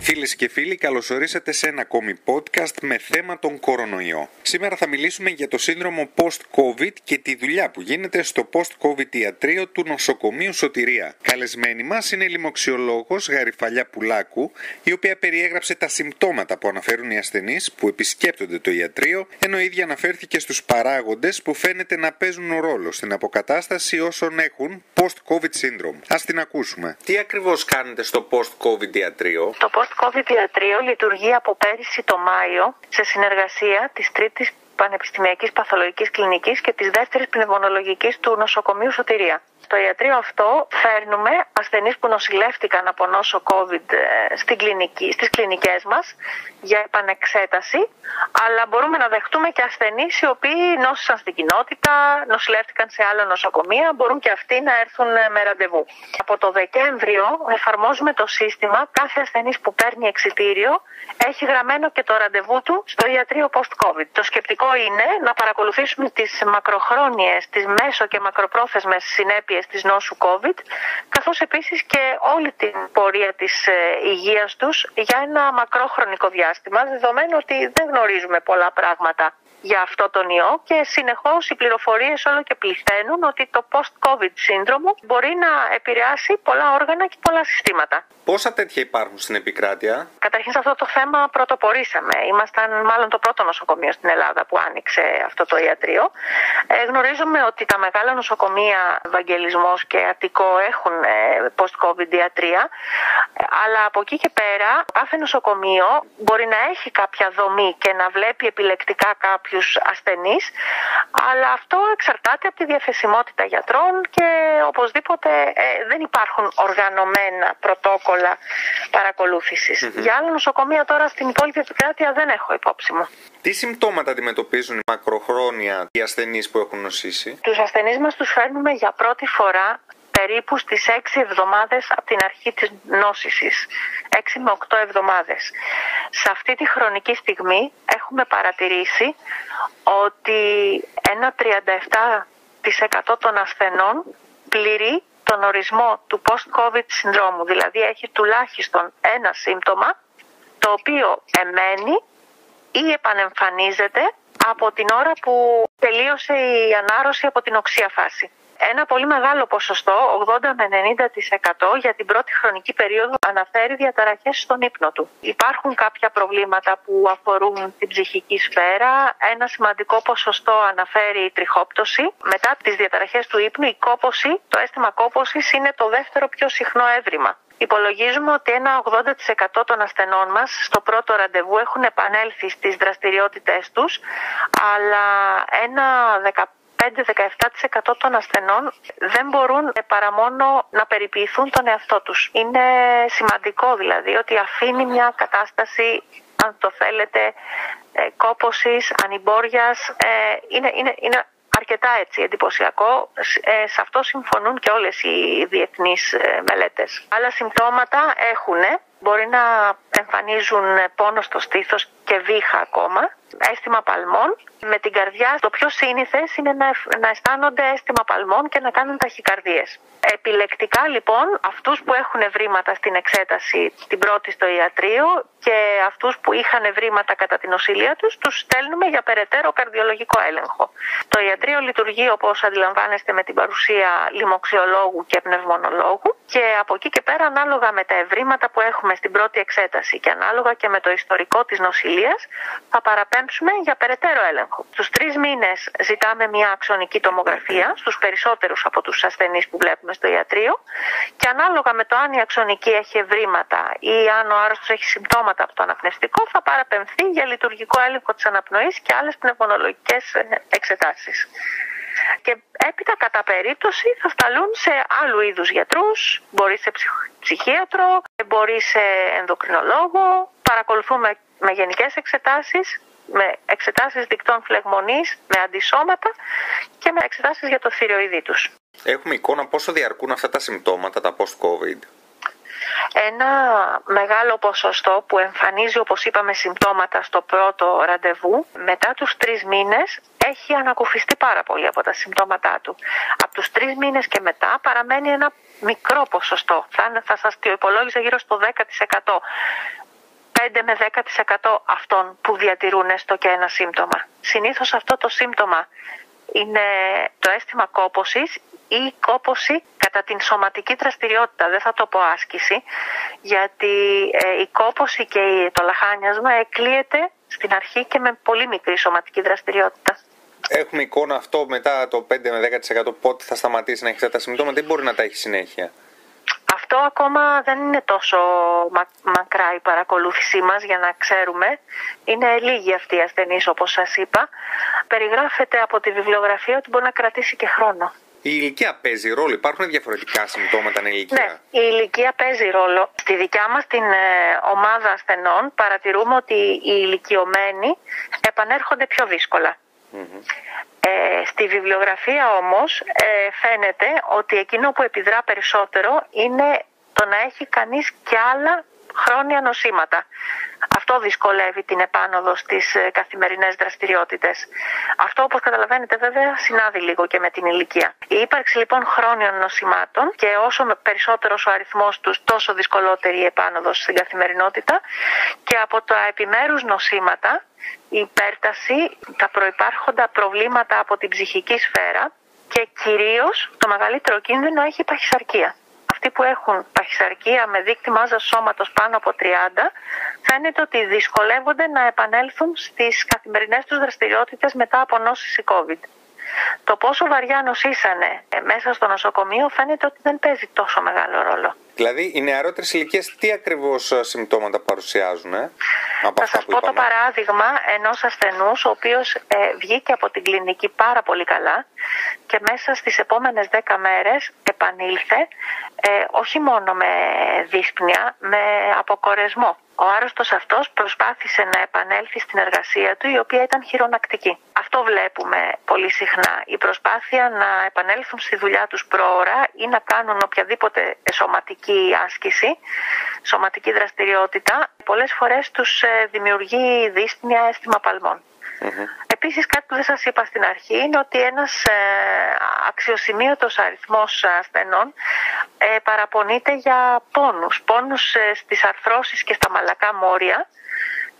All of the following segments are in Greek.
Φίλες και φίλοι, καλωσορίσατε σε ένα ακόμη podcast με θέμα τον κορονοϊό. Σήμερα θα μιλήσουμε για το σύνδρομο post-COVID και τη δουλειά που γίνεται στο post-COVID ιατρείο του νοσοκομείου Σωτηρία. Καλεσμένη μας είναι η λοιμοξιολόγος Γαριφαλιά Πουλάκου, η οποία περιέγραψε τα συμπτώματα που αναφέρουν οι ασθενείς που επισκέπτονται το ιατρείο, ενώ η ίδια αναφέρθηκε στους παράγοντες που φαίνεται να παίζουν ρόλο στην αποκατάσταση όσων έχουν post-COVID syndrome. Α την ακούσουμε. Τι ακριβώς κάνετε στο post-COVID ιατρείο, Το post-COVID ιατρείο λειτουργεί από πέρυσι το Μάιο σε συνεργασία της τρίτης Πανεπιστημιακής Παθολογικής Κλινικής και της δεύτερης Πνευμονολογικής του Νοσοκομείου Σωτηρία. Στο ιατρείο αυτό φέρνουμε ασθενείς που νοσηλεύτηκαν από νόσο COVID ε, στην κλινική, στις κλινικές μας για επανεξέταση, αλλά μπορούμε να δεχτούμε και ασθενείς οι οποίοι νόσησαν στην κοινότητα, νοσηλεύτηκαν σε άλλα νοσοκομεία, μπορούν και αυτοί να έρθουν ε, με ραντεβού. Από το Δεκέμβριο εφαρμόζουμε το σύστημα, κάθε ασθενής που παίρνει εξιτήριο έχει γραμμένο και το ραντεβού του στο ιατρείο post-COVID. Το σκεπτικό είναι να παρακολουθήσουμε τις μακροχρόνιες, τις μέσο και μακροπρόθεσμες συνέπειες της νόσου COVID, καθώς επίσης και όλη την πορεία της ε, υγείας τους για ένα μακρόχρονικό διάστημα, δεδομένου ότι δεν γνωρίζουμε πολλά πράγματα για αυτό τον ιό και συνεχώς οι πληροφορίες όλο και πληθαίνουν ότι το post-COVID σύνδρομο μπορεί να επηρεάσει πολλά όργανα και πολλά συστήματα. Πόσα τέτοια υπάρχουν στην επικράτεια, Καταρχήν σε αυτό το θέμα πρωτοπορήσαμε. Ήμασταν μάλλον το πρώτο νοσοκομείο στην Ελλάδα που άνοιξε αυτό το ιατρείο. Ε, γνωρίζουμε ότι τα μεγάλα νοσοκομεία Ευαγγελισμός και Αττικό έχουν ε, post-COVID ιατρία. Ε, αλλά από εκεί και πέρα κάθε νοσοκομείο μπορεί να έχει κάποια δομή και να βλέπει επιλεκτικά κάποιους ασθενείς. Αλλά αυτό εξαρτάται από τη διαθεσιμότητα γιατρών και οπωσδήποτε ε, δεν υπάρχουν οργανωμένα πρωτόκολλα παρακολούθησης. Για άλλα νοσοκομεία τώρα στην υπόλοιπη επικράτεια δεν έχω υπόψη μου. τι συμπτώματα αντιμετωπίζουν μακροχρόνια οι ασθενείς που έχουν νοσήσει; Τους ασθενείς μας τους φέρνουμε για πρώτη φορά περίπου στις 6 εβδομάδες από την αρχή της νόσησης. 6 με 8 εβδομάδες. Σε αυτή τη χρονική στιγμή έχουμε παρατηρήσει ότι ένα 37% των ασθενών πληρεί τον ορισμό του post-COVID συνδρόμου. Δηλαδή έχει τουλάχιστον ένα σύμπτωμα το οποίο εμένει ή επανεμφανίζεται από την ώρα που τελείωσε η ανάρρωση από την οξία φάση. Ένα πολύ μεγάλο ποσοστό, 80 με 90% για την πρώτη χρονική περίοδο αναφέρει διαταραχές στον ύπνο του. Υπάρχουν κάποια προβλήματα που αφορούν την ψυχική σφαίρα. Ένα σημαντικό ποσοστό αναφέρει η τριχόπτωση. Μετά τις διαταραχές του ύπνου η κόποση, το αίσθημα κόπωσης είναι το δεύτερο πιο συχνό έβριμα. Υπολογίζουμε ότι ένα 80% των ασθενών μας στο πρώτο ραντεβού έχουν επανέλθει στις δραστηριότητες τους, αλλά ένα 15-17% των ασθενών δεν μπορούν παρά μόνο να περιποιηθούν τον εαυτό τους. Είναι σημαντικό δηλαδή ότι αφήνει μια κατάσταση, αν το θέλετε, ε, κόπωσης, ανυμπόριας. Ε, Είναι, είναι, είναι αρκετά έτσι εντυπωσιακό. Ε, σε αυτό συμφωνούν και όλες οι διεθνείς ε, μελέτες. Άλλα συμπτώματα έχουν, μπορεί να εμφανίζουν πόνο στο στήθος και βήχα ακόμα, αίσθημα παλμών. Με την καρδιά το πιο σύνηθες είναι να, ευ- να αισθάνονται αίσθημα παλμών και να κάνουν ταχυκαρδίες. Επιλεκτικά λοιπόν αυτούς που έχουν ευρήματα στην εξέταση την πρώτη στο ιατρείο και αυτούς που είχαν ευρήματα κατά την οσυλία τους τους στέλνουμε για περαιτέρω καρδιολογικό έλεγχο. Το ιατρείο λειτουργεί όπως αντιλαμβάνεστε με την παρουσία λοιμοξιολόγου και πνευμονολόγου και από εκεί και πέρα ανάλογα με τα ευρήματα που έχουμε στην πρώτη εξέταση και ανάλογα και με το ιστορικό της νοσηλείας θα παραπέμψουμε για περαιτέρω έλεγχο. Στους τρεις μήνες ζητάμε μια αξονική τομογραφία στους περισσότερους από τους ασθενείς που βλέπουμε στο ιατρείο και ανάλογα με το αν η αξονική έχει ευρήματα ή αν ο άρρωστος έχει συμπτώματα από το αναπνευστικό θα παραπεμφθεί για λειτουργικό έλεγχο της αναπνοής και άλλες πνευμονολογικές ε, εξετάσεις. Και έπειτα κατά περίπτωση θα σταλούν σε άλλου είδους γιατρούς, μπορεί σε ψυχ- ψυχίατρο, μπορεί σε ενδοκρινολόγο, παρακολουθούμε με γενικές εξετάσεις, με εξετάσεις δικτών φλεγμονής, με αντισώματα και με εξετάσεις για το θηροειδή τους. Έχουμε εικόνα πόσο διαρκούν αυτά τα συμπτώματα, τα post-COVID; Ένα μεγάλο ποσοστό που εμφανίζει όπως είπαμε συμπτώματα στο πρώτο ραντεβού μετά τους τρεις μήνες έχει ανακουφιστεί πάρα πολύ από τα συμπτώματά του. Από τους τρεις μήνες και μετά παραμένει ένα μικρό ποσοστό. Θα, θα σας το υπολόγιζα γύρω στο 10%. 5 με 10% αυτών που διατηρούν έστω και ένα σύμπτωμα. Συνήθως αυτό το σύμπτωμα είναι το αίσθημα κόπωσης ή κόποση κατά την σωματική δραστηριότητα. Δεν θα το πω άσκηση, γιατί ε, η κόποση και το λαχάνιασμα εκλείεται στην αρχή και με πολύ μικρή σωματική δραστηριότητα. Έχουμε εικόνα αυτό μετά το 5 με 10% πότε θα σταματήσει να έχει αυτά τα συμπτώματα ή μπορεί να τα έχει συνέχεια. Αυτό ακόμα δεν είναι τόσο μακρά η παρακολούθησή μας για να ξέρουμε. Είναι λίγοι αυτοί οι ασθενείς όπως σας είπα. Περιγράφεται από τη βιβλιογραφία ότι μπορεί να κρατήσει και χρόνο. Η ηλικία παίζει ρόλο, υπάρχουν διαφορετικά συμπτώματα στην ηλικία; Ναι, η ηλικία παίζει ρόλο. Στη δικιά μας την ε, ομάδα ασθενών παρατηρούμε ότι οι ηλικιωμένοι επανέρχονται πιο δύσκολα. Ε, στη βιβλιογραφία όμως ε, φαίνεται ότι εκείνο που επιδρά περισσότερο είναι το να έχει κανείς και άλλα χρόνια νοσήματα. Αυτό δυσκολεύει την επάνωδο στις ε, καθημερινές δραστηριότητες. Αυτό όπως καταλαβαίνετε βέβαια συνάδει λίγο και με την ηλικία. Η ύπαρξη λοιπόν χρόνιων νοσημάτων και όσο περισσότερος ο αριθμός τους τόσο δυσκολότερη η επάνωδος στην καθημερινότητα και από τα επιμέρους νοσήματα η υπέρταση, τα προϋπάρχοντα προβλήματα από την ψυχική σφαίρα και κυρίως το μεγαλύτερο κίνδυνο έχει η παχυσαρκία. Αυτοί που έχουν παχυσαρκία με δείκτη μάζας σώματος πάνω από 30 φαίνεται ότι δυσκολεύονται να επανέλθουν στις καθημερινές τους δραστηριότητες μετά από νόσηση COVID. Το πόσο βαριά νοσήσανε ε, μέσα στο νοσοκομείο φαίνεται ότι δεν παίζει τόσο μεγάλο ρόλο. Δηλαδή, οι νεαρότερες ηλικίες τι ακριβώς ε, συμπτώματα παρουσιάζουν, ε; Από Θα σας πω το παράδειγμα ενός ασθενούς, ο οποίος ε, βγήκε από την κλινική πάρα πολύ καλά και μέσα στις επόμενες 10 μέρες επανήλθε ε, όχι μόνο με δύσπνοια, με αποκορεσμό. Ο άρρωστος αυτός προσπάθησε να επανέλθει στην εργασία του η οποία ήταν χειρονακτική. Αυτό βλέπουμε πολύ συχνά. Η προσπάθεια να επανέλθουν στη δουλειά τους πρόωρα ή να κάνουν οποιαδήποτε σωματική άσκηση, σωματική δραστηριότητα, πολλές φορές τους ε, δημιουργεί δύσπνοια αίσθημα παλμών. Επίσης κάτι που δεν σας είπα στην αρχή είναι ότι ένας ε, αξιοσημείωτος αριθμός ασθενών ε, παραπονείται για πόνους, πόνους ε, στις αρθρώσεις και στα μαλακά μόρια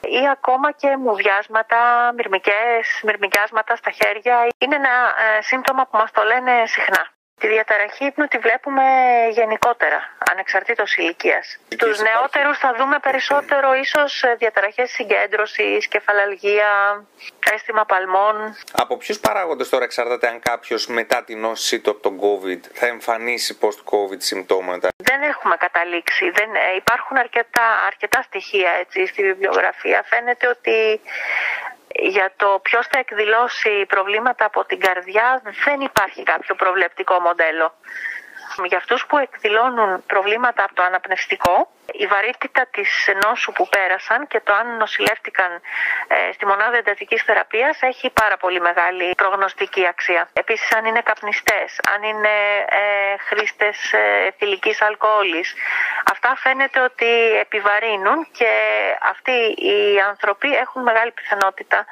ή ακόμα και μουδιάσματα, μυρμικές, μυρμικιάσματα στα χέρια. Είναι ένα ε, σύμπτωμα που μας το λένε συχνά. Τη διαταραχή ύπνου τη βλέπουμε γενικότερα, ανεξαρτήτως ηλικίας. Στους νεότερους θα δούμε περισσότερο ίσως διαταραχές συγκέντρωσης, κεφαλαλγία, αίσθημα παλμών. Από ποιους παράγοντες τώρα εξαρτάται αν κάποιος μετά την νόση του από τον COVID θα εμφανίσει post-COVID συμπτώματα; Δεν έχουμε καταλήξει. Δεν, ε, υπάρχουν αρκετά, αρκετά στοιχεία έτσι, στη βιβλιογραφία. Φαίνεται ότι για το ποιος θα εκδηλώσει προβλήματα από την καρδιά δεν υπάρχει κάποιο προβλεπτικό μοντέλο. Για αυτούς που εκδηλώνουν προβλήματα από το αναπνευστικό, η βαρύτητα της νόσου που πέρασαν και το αν νοσηλεύτηκαν ε, στη μονάδα εντατικής θεραπείας έχει πάρα πολύ μεγάλη προγνωστική αξία. Επίσης αν είναι καπνιστές, αν είναι ε, χρήστες ε, θηλυκής αλκοόλης, αυτά φαίνεται ότι επιβαρύνουν και αυτοί οι άνθρωποι έχουν μεγάλη πιθανότητα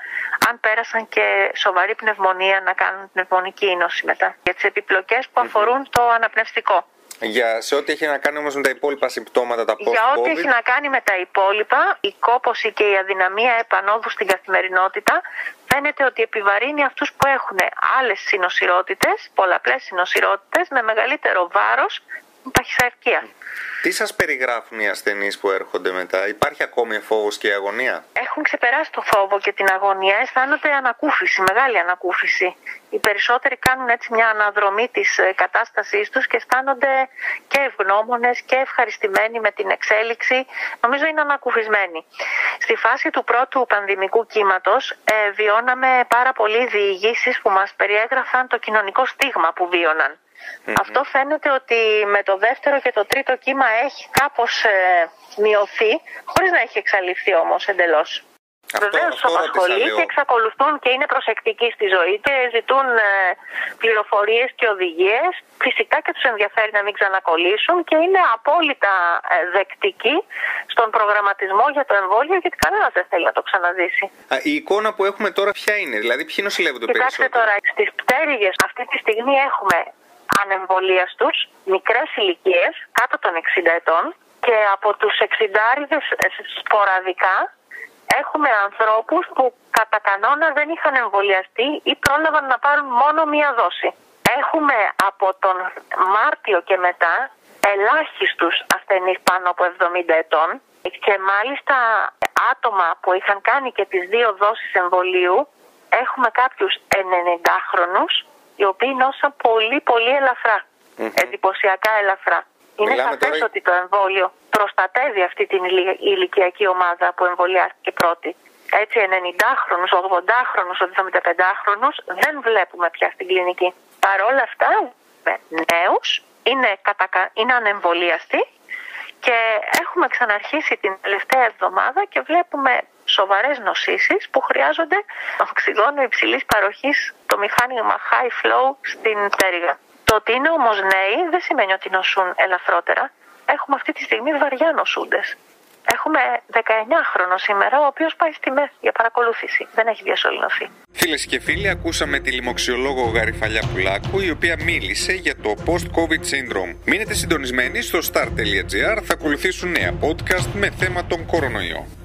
αν πέρασαν και σοβαρή πνευμονία να κάνουν πνευμονική νόση μετά. Για τις επιπλοκές που αφορούν το αναπνευστικό. Για σε ό,τι έχει να κάνει όμως με τα υπόλοιπα συμπτώματα, τα post Για ό,τι έχει να κάνει με τα υπόλοιπα, η κόποση και η αδυναμία επανόδου στην καθημερινότητα φαίνεται ότι επιβαρύνει αυτούς που έχουν άλλες συνοσυρότητες, πολλαπλές συνοσυρότητες, με μεγαλύτερο βάρος παχυσαρκία. Τι σας περιγράφουν οι ασθενείς που έρχονται μετά, υπάρχει ακόμη φόβος και αγωνία; Έχουν ξεπεράσει το φόβο και την αγωνία, αισθάνονται ανακούφιση, μεγάλη ανακούφιση. Οι περισσότεροι κάνουν έτσι μια αναδρομή της ε, κατάστασής τους και αισθάνονται και ευγνώμονες και ευχαριστημένοι με την εξέλιξη. Νομίζω είναι ανακουφισμένοι. Στη φάση του πρώτου πανδημικού κύματος ε, βιώναμε πάρα πολλοί διηγήσεις που μας περιέγραφαν το κοινωνικό στίγμα που βιωναν αυτό φαίνεται ότι με το δεύτερο και το τρίτο κύμα έχει κάπως ε, μειωθεί, χωρίς να έχει εξαλειφθεί όμως εντελώς. Βεβαίως τους απασχολεί και εξακολουθούν και είναι προσεκτικοί στη ζωή και ζητούν ε, πληροφορίες και οδηγίες. Φυσικά και τους ενδιαφέρει να μην ξανακολλήσουν και είναι απόλυτα ε, δεκτικοί στον προγραμματισμό για το εμβόλιο γιατί κανένας δεν θέλει να το ξαναζήσει. Α, η εικόνα που έχουμε τώρα ποια είναι, δηλαδή ποιοι νοσηλεύονται Κοιτάξτε περισσότερο; τώρα, στις πτέρυγες αυτή τη στιγμή έχουμε ανεμβολίαστου, μικρές ηλικίες, κάτω των 60 ετών και από τους 60 σποραδικά έχουμε ανθρώπους που κατά κανόνα δεν είχαν εμβολιαστεί ή πρόλαβαν να πάρουν μόνο μία δόση. Έχουμε από τον Μάρτιο και μετά ελάχιστους ασθενείς πάνω από 70 ετών και μάλιστα άτομα που είχαν κάνει και τις δύο δόσεις εμβολίου έχουμε κάποιους 90χρονους οι οποίοι νόσαν πολύ πολύ ελαφρά, εντυπωσιακά ελαφρά. Είναι Μιλάμε σαφές τώρα- ότι το εμβόλιο προστατεύει αυτή την ηλι- ηλικιακή ομάδα που εμβολιάστηκε πρώτη. Έτσι 90χρονους, 80χρονους, 75χρονους δεν βλέπουμε πια στην κλινική. Παρ' όλα αυτά με νέους είναι, κατακα... είναι ανεμβολίαστοι και έχουμε ξαναρχίσει την τελευταία εβδομάδα και βλέπουμε σοβαρές νοσήσεις που χρειάζονται οξυγόνο υψηλής παροχής το μηχάνημα high flow στην πτέρυγα. Το ότι είναι όμως νέοι δεν σημαίνει ότι νοσούν ελαφρότερα. Έχουμε αυτή τη στιγμή βαριά νοσούντες. Έχουμε 19χρονο σήμερα, ο οποίος πάει στη ΜΕΘ για παρακολούθηση. Δεν έχει διασωληνωθεί. Φίλες και φίλοι, ακούσαμε τη λοιμοξιολόγο Γαριφαλιά Πουλάκου, η οποία μίλησε για το post-COVID syndrome. Μείνετε συντονισμένοι στο star.gr, θα ακολουθήσουν νέα podcast με θέμα τον κορονοϊό.